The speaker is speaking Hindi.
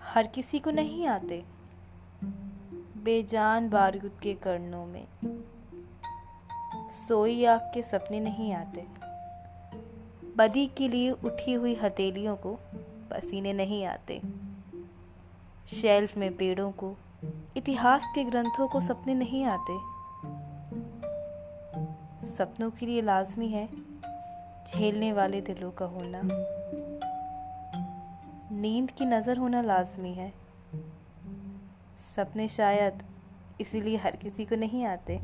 हर किसी को नहीं आते। बेजान बारूद के कर्णों में। सोई आग के सपने नहीं आते। बदी के लिए उठी हुई हथेलियों को पसीने नहीं आते। शेल्फ में पेड़ों को, इतिहास के ग्रंथों को सपने नहीं आते। सपनों के लिए लाजमी है झेलने वाले दिलों का होना। नींद की नज़र होना लाजमी है। सपने शायद इसीलिए हर किसी को नहीं आते।